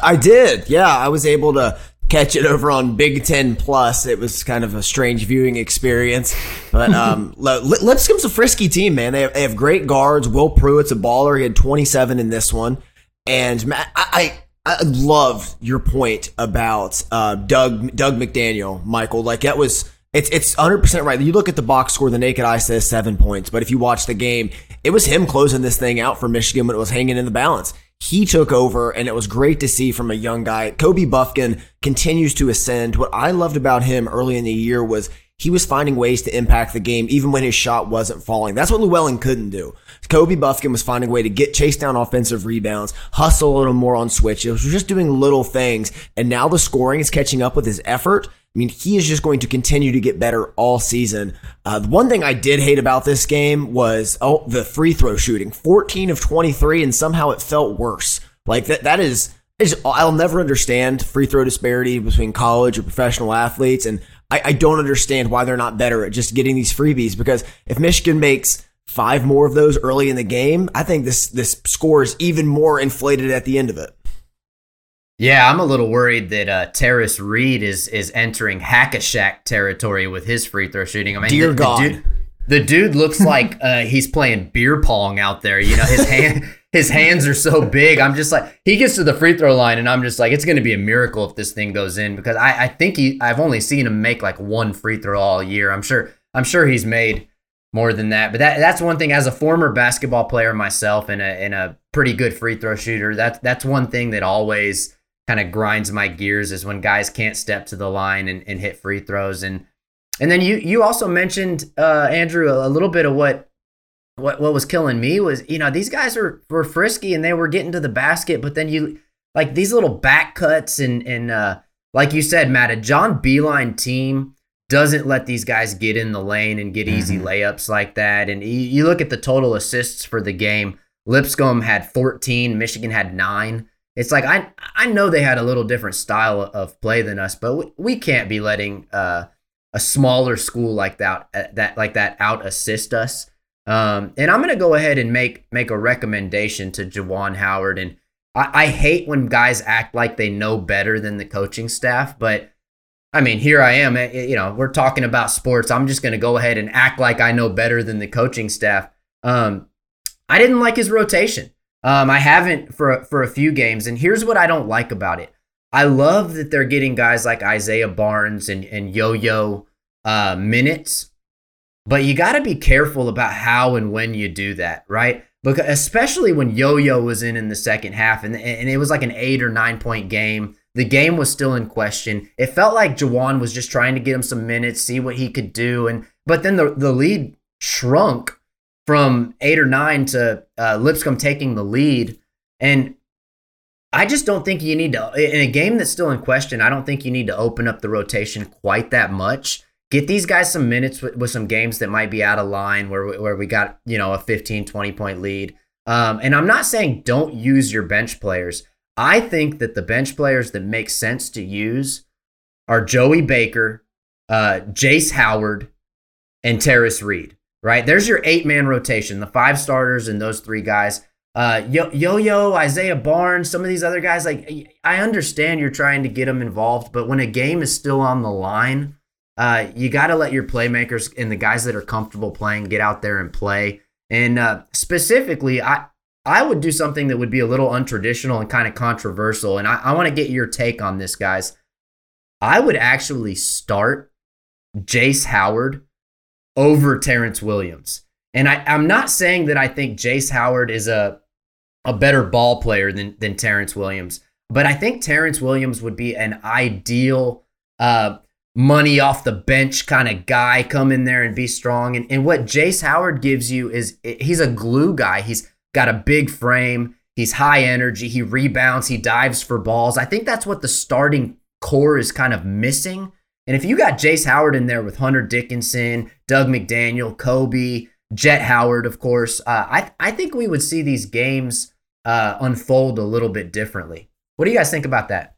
I did. Yeah, I was able to catch it over on Big Ten Plus. It was kind of a strange viewing experience, but um, Lipscomb's a frisky team, man. They have, they have great guards. Will Pruitt's a baller. He had 27 in this one, and Matt, I, I, I love your point about uh, Dug Dug McDaniel, Michael. Like that was it's it's 100% right. You look at the box score, the naked eye says seven points. But if you watch the game, it was him closing this thing out for Michigan when it was hanging in the balance. He took over, and it was great to see from a young guy. Kobe Bufkin continues to ascend. What I loved about him early in the year was he was finding ways to impact the game even when his shot wasn't falling. That's what Llewellyn couldn't do. Kobe Bufkin was finding a way to get chase down offensive rebounds, hustle a little more on switches, He was just doing little things. And now the scoring is catching up with his effort. I mean, he is just going to continue to get better all season. Uh, the one thing I did hate about this game was oh the free throw shooting, 14 of 23, and somehow it felt worse. Like that that is, is I'll never understand free throw disparity between college or professional athletes, and I, I don't understand why they're not better at just getting these freebies. Because if Michigan makes five more of those early in the game, I think this this score is even more inflated at the end of it. Yeah, I'm a little worried that uh, Tarris Reed is is entering hack a Shack territory with his free throw shooting. I mean, dear the, God, the dude, the dude looks like uh, he's playing beer pong out there. You know, his hand his hands are so big. I'm just like he gets to the free throw line, and I'm just like, it's going to be a miracle if this thing goes in because I, I think he I've only seen him make like one free throw all year. I'm sure I'm sure he's made more than that. But that that's one thing as a former basketball player myself and a and a pretty good free throw shooter. That's that's one thing that always kind of grinds my gears is when guys can't step to the line and, and hit free throws. And and then you you also mentioned uh, Andrew a, a little bit of what what what was killing me was you know these guys were were frisky and they were getting to the basket, but then you like these little back cuts and and uh, like you said, Matt, a John Beilein team doesn't let these guys get in the lane and get easy mm-hmm. layups like that. And you, you look at the total assists for the game. Lipscomb had 14, Michigan had nine. It's like I I know they had a little different style of play than us, but we, we can't be letting uh, a smaller school like that uh, that like that out assist us. Um, and I'm gonna go ahead and make make a recommendation to Juwan Howard and I, I hate when guys act like they know better than the coaching staff, but I mean, here I am. Eh, you know, we're talking about sports. I'm just going to go ahead and act like I know better than the coaching staff. Um, I didn't like his rotation. Um, I haven't for for a few games, and here's what I don't like about it. I love that they're getting guys like Isaiah Barnes and and Yo Yo uh, minutes, but you got to be careful about how and when you do that, right? Because especially when Yo Yo was in in the second half, and and it was like an eight or nine point game. The game was still in question. It felt like Juwan was just trying to get him some minutes, see what he could do, and but then the the lead shrunk from eight or nine to uh, Lipscomb taking the lead. And I just don't think you need to, in a game that's still in question, I don't think you need to open up the rotation quite that much. Get these guys some minutes with, with some games that might be out of line where, where we got, you know, a 15, 20 point lead. Um, and I'm not saying don't use your bench players. I think that the bench players that make sense to use are Joey Baker, uh, Jace Howard, and Tarris Reed right? There's your eight man rotation, the five starters and those three guys. Uh, Yo Yo, Isaiah Barnes, some of these other guys. Like, I understand you're trying to get them involved, but when a game is still on the line, uh, you got to let your playmakers and the guys that are comfortable playing get out there and play. And uh, specifically, I I would do something that would be a little untraditional and kind of controversial. And I, I want to get your take on this, guys. I would actually start Jace Howard over Terrance Williams. And I, I'm not saying that I think Jace Howard is a a better ball player than than Terrance Williams, but I think Terrance Williams would be an ideal uh, money off the bench kind of guy. Come in there and be strong. And, and what Jace Howard gives you is he's a glue guy. He's got a big frame. He's high energy. He rebounds. He dives for balls. I think that's what the starting core is kind of missing. And if you got Jace Howard in there with Hunter Dickinson, Doug McDaniel, Kobe, Jett Howard, of course, uh, I I think we would see these games uh, unfold a little bit differently. What do you guys think about that?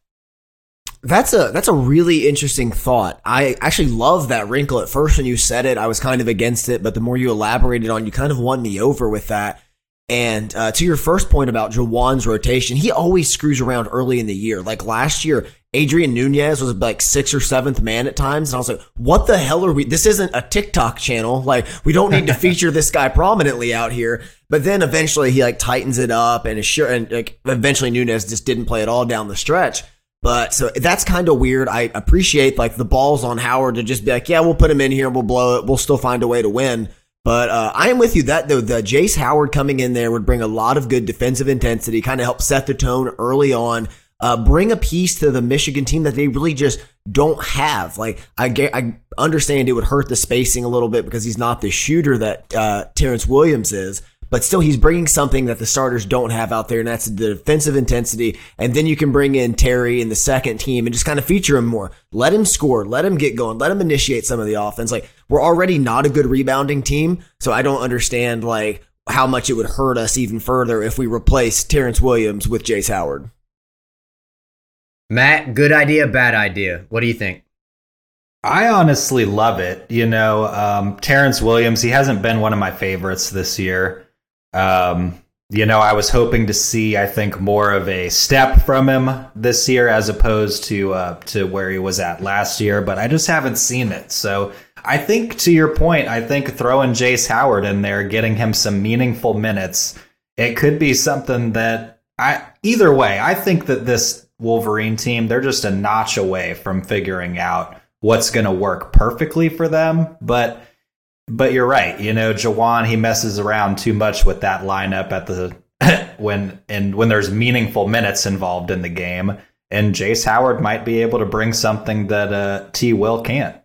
That's a that's a really interesting thought. I actually love that wrinkle. At first, when you said it, I was kind of against it, but the more you elaborated on, you kind of won me over with that. And uh, to your first point about Juwan's rotation, he always screws around early in the year. Like last year, Adrien Nunez was like sixth or seventh man at times. And I was like, what the hell are we? This isn't a TikTok channel. Like, we don't need to feature this guy prominently out here. But then eventually he like tightens it up and is sure. And like eventually Nunez just didn't play at all down the stretch. But so that's kind of weird. I appreciate like the balls on Howard to just be like, yeah, we'll put him in here. We'll blow it. We'll still find a way to win. But uh, I am with you that though the Jace Howard coming in there would bring a lot of good defensive intensity, kind of help set the tone early on uh, bring a piece to the Michigan team that they really just don't have. Like I get, I understand it would hurt the spacing a little bit because he's not the shooter that uh, Terrance Williams is, but still he's bringing something that the starters don't have out there, and that's the defensive intensity. And then you can bring in Terry in the second team and just kind of feature him more. Let him score, let him get going, let him initiate some of the offense. Like we're already not a good rebounding team, so I don't understand like how much it would hurt us even further if we replace Terrance Williams with Jace Howard. Matt, good idea, bad idea. What do you think? I honestly love it. You know, um, Terrance Williams, he hasn't been one of my favorites this year. Um, you know, I was hoping to see, I think, more of a step from him this year as opposed to uh, to where he was at last year, but I just haven't seen it. So I think, to your point, I think throwing Jace Howard in there, getting him some meaningful minutes, it could be something that I. Either way, I think that this Wolverine team, they're just a notch away from figuring out what's going to work perfectly for them. But but you're right. You know, Juwan he messes around too much with that lineup at the when and when there's meaningful minutes involved in the game. And Jace Howard might be able to bring something that uh, T. Will can't.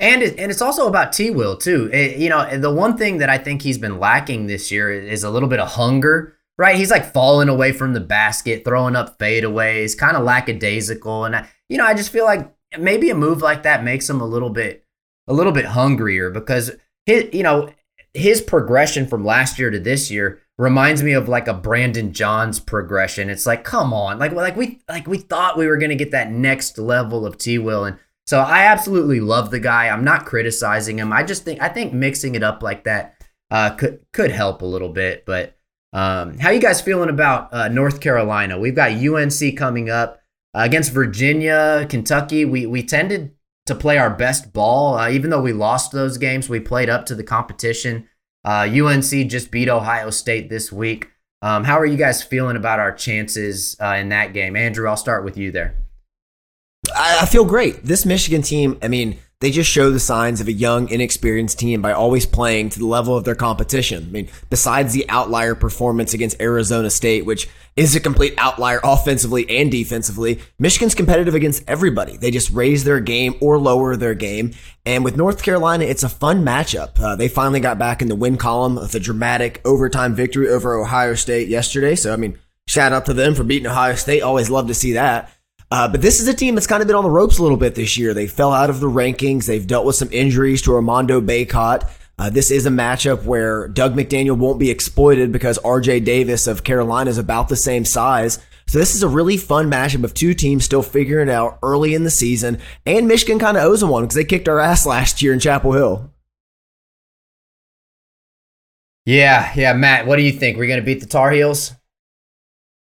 And it, and it's also about T. Will too. It, you know, the one thing that I think he's been lacking this year is a little bit of hunger right? He's like falling away from the basket, throwing up fadeaways, kind of lackadaisical. And, I, you know, I just feel like maybe a move like that makes him a little bit, a little bit hungrier because his, you know, his progression from last year to this year reminds me of like a Brandon Johns progression. It's like, come on, like, like we, like we thought we were going to get that next level of T Will. And so I absolutely love the guy. I'm not criticizing him. I just think, I think mixing it up like that uh, could, could help a little bit, but Um, how you guys feeling about uh, North Carolina? We've got UNC coming up uh, against Virginia, Kentucky. We we tended to play our best ball, uh, even though we lost those games. We played up to the competition. UNC uh, just beat Ohio State this week. Um, how are you guys feeling about our chances uh, in that game? Andrew, I'll start with you there. I, I feel great. This Michigan team, I mean, they just show the signs of a young, inexperienced team by always playing to the level of their competition. I mean, besides the outlier performance against Arizona State, which is a complete outlier offensively and defensively, Michigan's competitive against everybody. They just raise their game or lower their game. And with North Carolina, it's a fun matchup. Uh, they finally got back in the win column with a dramatic overtime victory over Ohio State yesterday. So, I mean, shout out to them for beating Ohio State. Always love to see that. Uh, but this is a team that's kind of been on the ropes a little bit this year. They fell out of the rankings. They've dealt with some injuries to Armando Bacot. Uh, this is a matchup where Dug McDaniel won't be exploited because RJ Davis of Carolina is about the same size. So this is a really fun matchup of two teams still figuring it out early in the season. And Michigan kind of owes them one because they kicked our ass last year in Chapel Hill. Yeah, yeah, Matt, what do you think? We're going to beat the Tar Heels?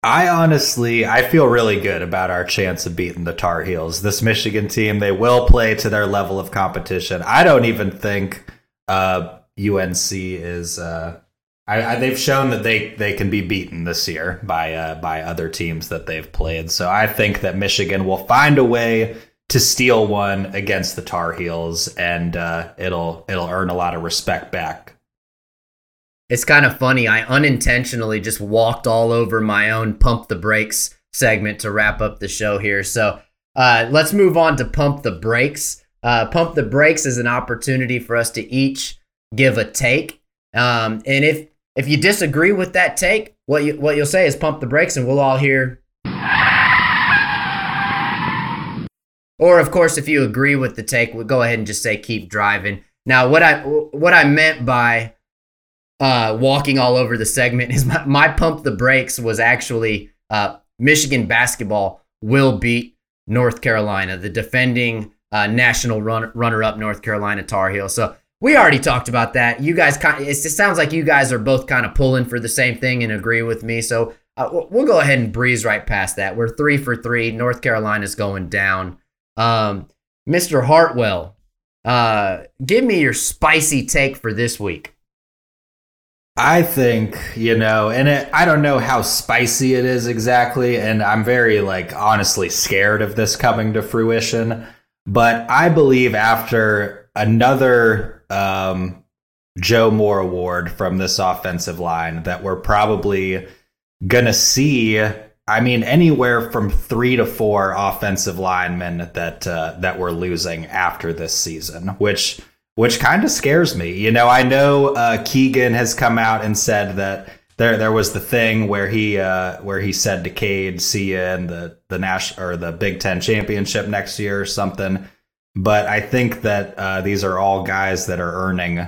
I honestly, I feel really good about our chance of beating the Tar Heels. This Michigan team, they will play to their level of competition. I don't even think uh, UNC is. Uh, I, I, they've shown that they, they can be beaten this year by uh, by other teams that they've played. So I think that Michigan will find a way to steal one against the Tar Heels, and uh, it'll it'll earn a lot of respect back it's kind of funny. I unintentionally just walked all over my own pump the brakes segment to wrap up the show here. So uh, let's move on to pump the brakes. Uh, pump the brakes is an opportunity for us to each give a take. Um, and if if you disagree with that take, what you what you'll say is pump the brakes, and we'll all hear. Or of course, if you agree with the take, we'll go ahead and just say keep driving. Now, what I what I meant by uh, walking all over the segment is my, my pump the brakes was actually uh, Michigan basketball will beat North Carolina, the defending uh, national run, runner up North Carolina Tar Heel. So we already talked about that. You guys, it sounds like you guys are both kind of pulling for the same thing and agree with me. So uh, we'll go ahead and breeze right past that. We're three for three. North Carolina's going down. Um, Mr. Hartwell, uh, give me your spicy take for this week. I think, you know, and it, I don't know how spicy it is exactly, and I'm very, like, honestly scared of this coming to fruition. But I believe after another um, Joe Moore award from this offensive line, that we're probably going to see, I mean, anywhere from three to four offensive linemen that, uh, that we're losing after this season, which which kind of scares me. You know, I know uh, Keegan has come out and said that there there was the thing where he uh, where he said to Cade, "See you in the the Nash or the Big Ten championship next year" or something. But I think that uh, these are all guys that are earning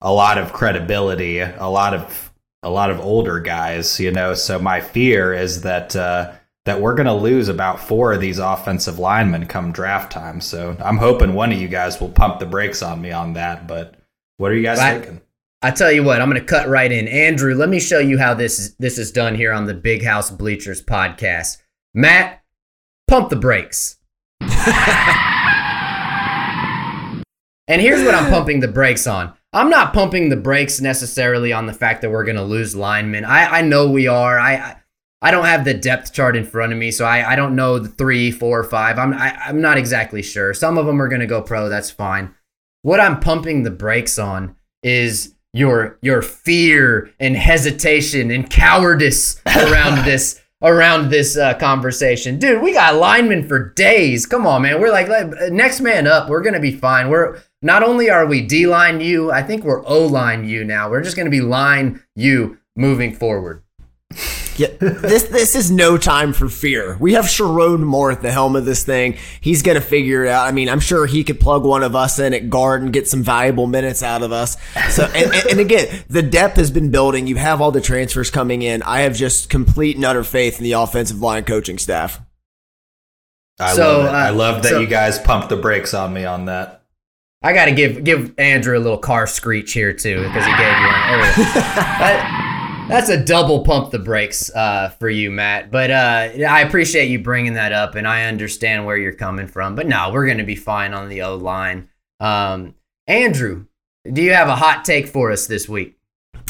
a lot of credibility, a lot of a lot of older guys. You know, so my fear is that uh, that we're going to lose about four of these offensive linemen come draft time. So I'm hoping one of you guys will pump the brakes on me on that. But what are you guys thinking? I, I tell you what, I'm going to cut right in. Andrew, let me show you how this is, this is done here on the Big House Bleachers podcast. Matt, pump the brakes. and here's what I'm pumping the brakes on. I'm not pumping the brakes necessarily on the fact that we're going to lose linemen. I, I know we are. I, I I don't have the depth chart in front of me, so I, I don't know the three, four, five. I'm I, am i am not exactly sure. Some of them are going to go pro. That's fine. What I'm pumping the brakes on is your your fear and hesitation and cowardice around this around this uh, conversation, dude. We got linemen for days. Come on, man. We're like, like next man up. We're gonna be fine. We're not only are we D line you, I think we're O line you now. We're just gonna be line you moving forward. Yeah, this this is no time for fear. We have Sherrone Moore at the helm of this thing. He's gonna figure it out. I mean, I'm sure he could plug one of us in at guard and get some valuable minutes out of us. So, and, and, and again, the depth has been building. You have all the transfers coming in. I have just complete and utter faith in the offensive line coaching staff. I so, love it. Uh, I love that so, you guys pumped the brakes on me on that. I got to give give Andrew a little car screech here too because he gave you one. that's a double pump the brakes uh, for you, Matt. But uh, I appreciate you bringing that up, and I understand where you're coming from. But no, we're going to be fine on the O line. Um, Andrew, do you have a hot take for us this week?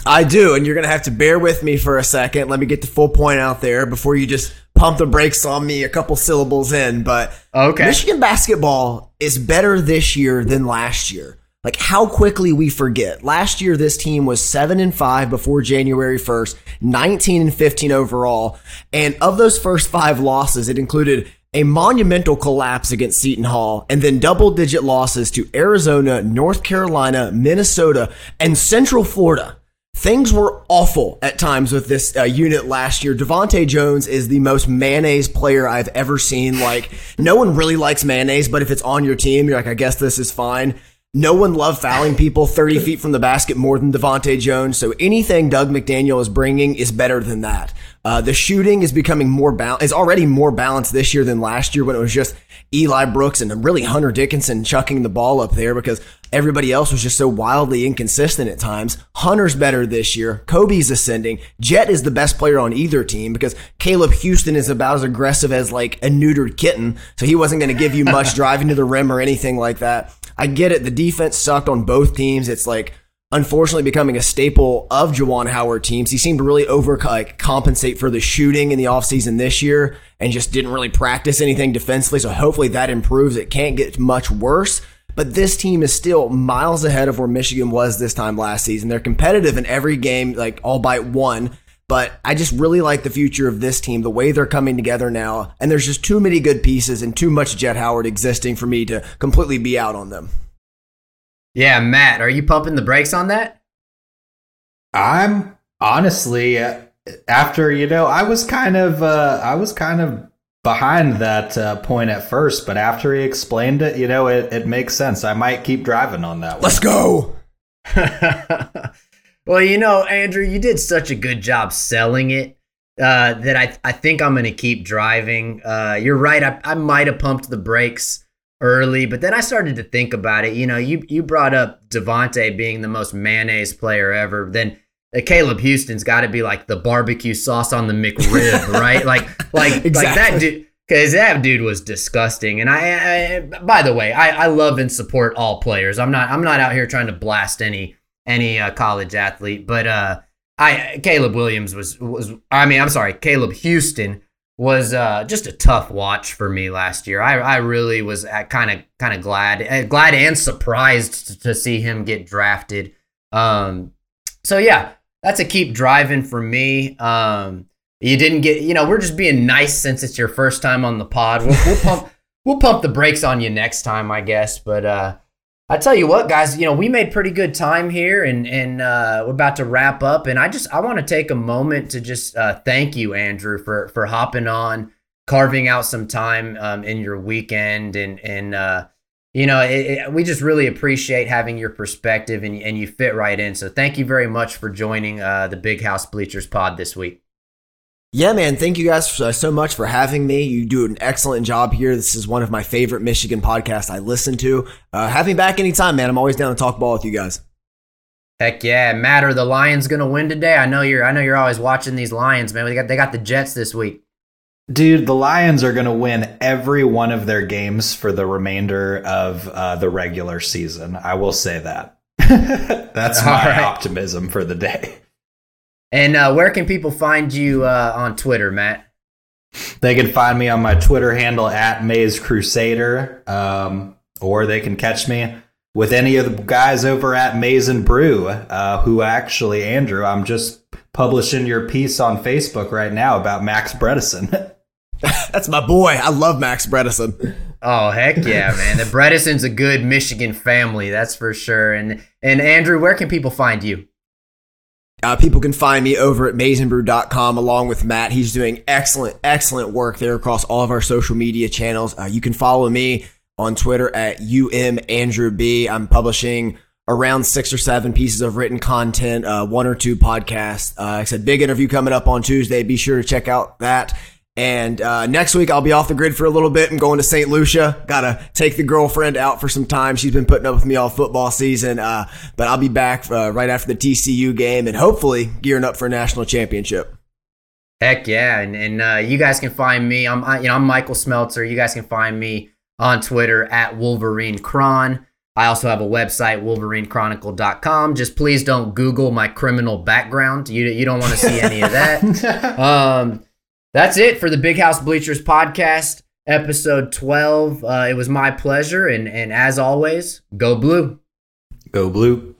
I do, and you're gonna have to bear with me for a second. Let me get the full point out there before you just pump the brakes on me a couple syllables in. But okay, Michigan basketball is better this year than last year. Like how quickly we forget. Last year, this team was seven and five before January 1st, 19 and 15 overall. And of those first five losses, it included a monumental collapse against Seton Hall, and then double digit losses to Arizona, North Carolina, Minnesota, and Central Florida. Things were awful at times with this uh, unit last year. DeVante' Jones is the most mayonnaise player I've ever seen. Like, no one really likes mayonnaise, but if it's on your team, you're like, I guess this is fine. No one loved fouling people 30 feet from the basket more than DeVante' Jones. So anything Dug McDaniel is bringing is better than that. Uh, the shooting is becoming more balanced, is already more balanced this year than last year when it was just Eli Brooks and really Hunter Dickinson chucking the ball up there because everybody else was just so wildly inconsistent at times. Hunter's better this year. Kobe's ascending. Jett is the best player on either team because Caleb Houston is about as aggressive as like a neutered kitten. So he wasn't going to give you much driving to the rim or anything like that. I get it. The defense sucked on both teams. It's like unfortunately becoming a staple of Juwan Howard teams. He seemed to really over like, compensate for the shooting in the offseason this year and just didn't really practice anything defensively. So hopefully that improves. It can't get much worse. But this team is still miles ahead of where Michigan was this time last season. They're competitive in every game, like all by one. But I just really like the future of this team, the way they're coming together now. And there's just too many good pieces and too much Jett Howard existing for me to completely be out on them. Yeah, Matt, are you pumping the brakes on that? I'm honestly after you know I was kind of uh, I was kind of behind that uh, point at first, but after he explained it, you know it, it makes sense. I might keep driving on that. One. Let's go. Well, you know, Andrew, you did such a good job selling it uh, that I, I think I'm going to keep driving. Uh, you're right. I, I might have pumped the brakes early, but then I started to think about it. You know, you, you brought up DeVante' being the most mayonnaise player ever. Then uh, Caleb Houston's got to be like the barbecue sauce on the McRib, right? Like, like, exactly. like that dude. Because that dude was disgusting, and I, I by the way, I, I love and support all players. I'm not, I'm not out here trying to blast any any uh, college athlete. But uh, I Caleb Williams was was I mean I'm sorry Caleb Houston was uh, just a tough watch for me last year. I, I really was kind of kind of glad uh, glad and surprised to, to see him get drafted. Um, so yeah, that's a keep driving for me. Um, you didn't get you know we're just being nice since it's your first time on the pod. We'll, we'll pump we'll pump the brakes on you next time, I guess. But uh, I tell you what, guys, you know, we made pretty good time here and, and uh, we're about to wrap up. And I just, I want to take a moment to just uh, thank you, Andrew, for, for hopping on, carving out some time um, in your weekend. And, and uh, you know, it, it, we just really appreciate having your perspective and, and you fit right in. So thank you very much for joining uh, the Big House Bleachers pod this week. Yeah, man. Thank you guys so much for having me. You do an excellent job here. This is one of my favorite Michigan podcasts I listen to. Uh, have me back anytime, man. I'm always down to talk ball with you guys. Heck yeah, Matt. Are the Lions gonna win today? I know you're. I know you're always watching these Lions, man. They got they got the Jets this week. Dude, the Lions are going to win every one of their games for the remainder of uh, the regular season. I will say that. That's my right. optimism for the day. And uh, where can people find you uh, on Twitter, Matt? They can find me on my Twitter handle at Maze Crusader, um, or they can catch me with any of the guys over at Maize N Brew, uh, who actually, Andrew, I'm just publishing your piece on Facebook right now about Max Bredesen. That's my boy. I love Max Bredesen. Oh heck yeah, man! The Bredesen's a good Michigan family, that's for sure. And and Andrew, where can people find you? Uh, people can find me over at maizenbrew.com along with Matt. He's doing excellent, excellent work there across all of our social media channels. Uh, you can follow me on Twitter at umandrewb. I'm publishing around six or seven pieces of written content, uh, one or two podcasts. Uh, I said, big interview coming up on Tuesday. Be sure to check out that. And uh, next week, I'll be off the grid for a little bit and going to St. Lucia. Gotta take the girlfriend out for some time. She's been putting up with me all football season. Uh, but I'll be back uh, right after the TCU game and hopefully gearing up for a national championship. Heck yeah, and and uh, you guys can find me. I'm I, you know I'm Michael Smeltzer. You guys can find me on Twitter at Wolverine Cron. I also have a website, WolverineChronicle.com. Just please don't Google my criminal background. You you don't want to see any of that. um, that's it for the Big House Bleachers podcast, episode 12. Uh, it was my pleasure. And, and as always, go blue. Go blue.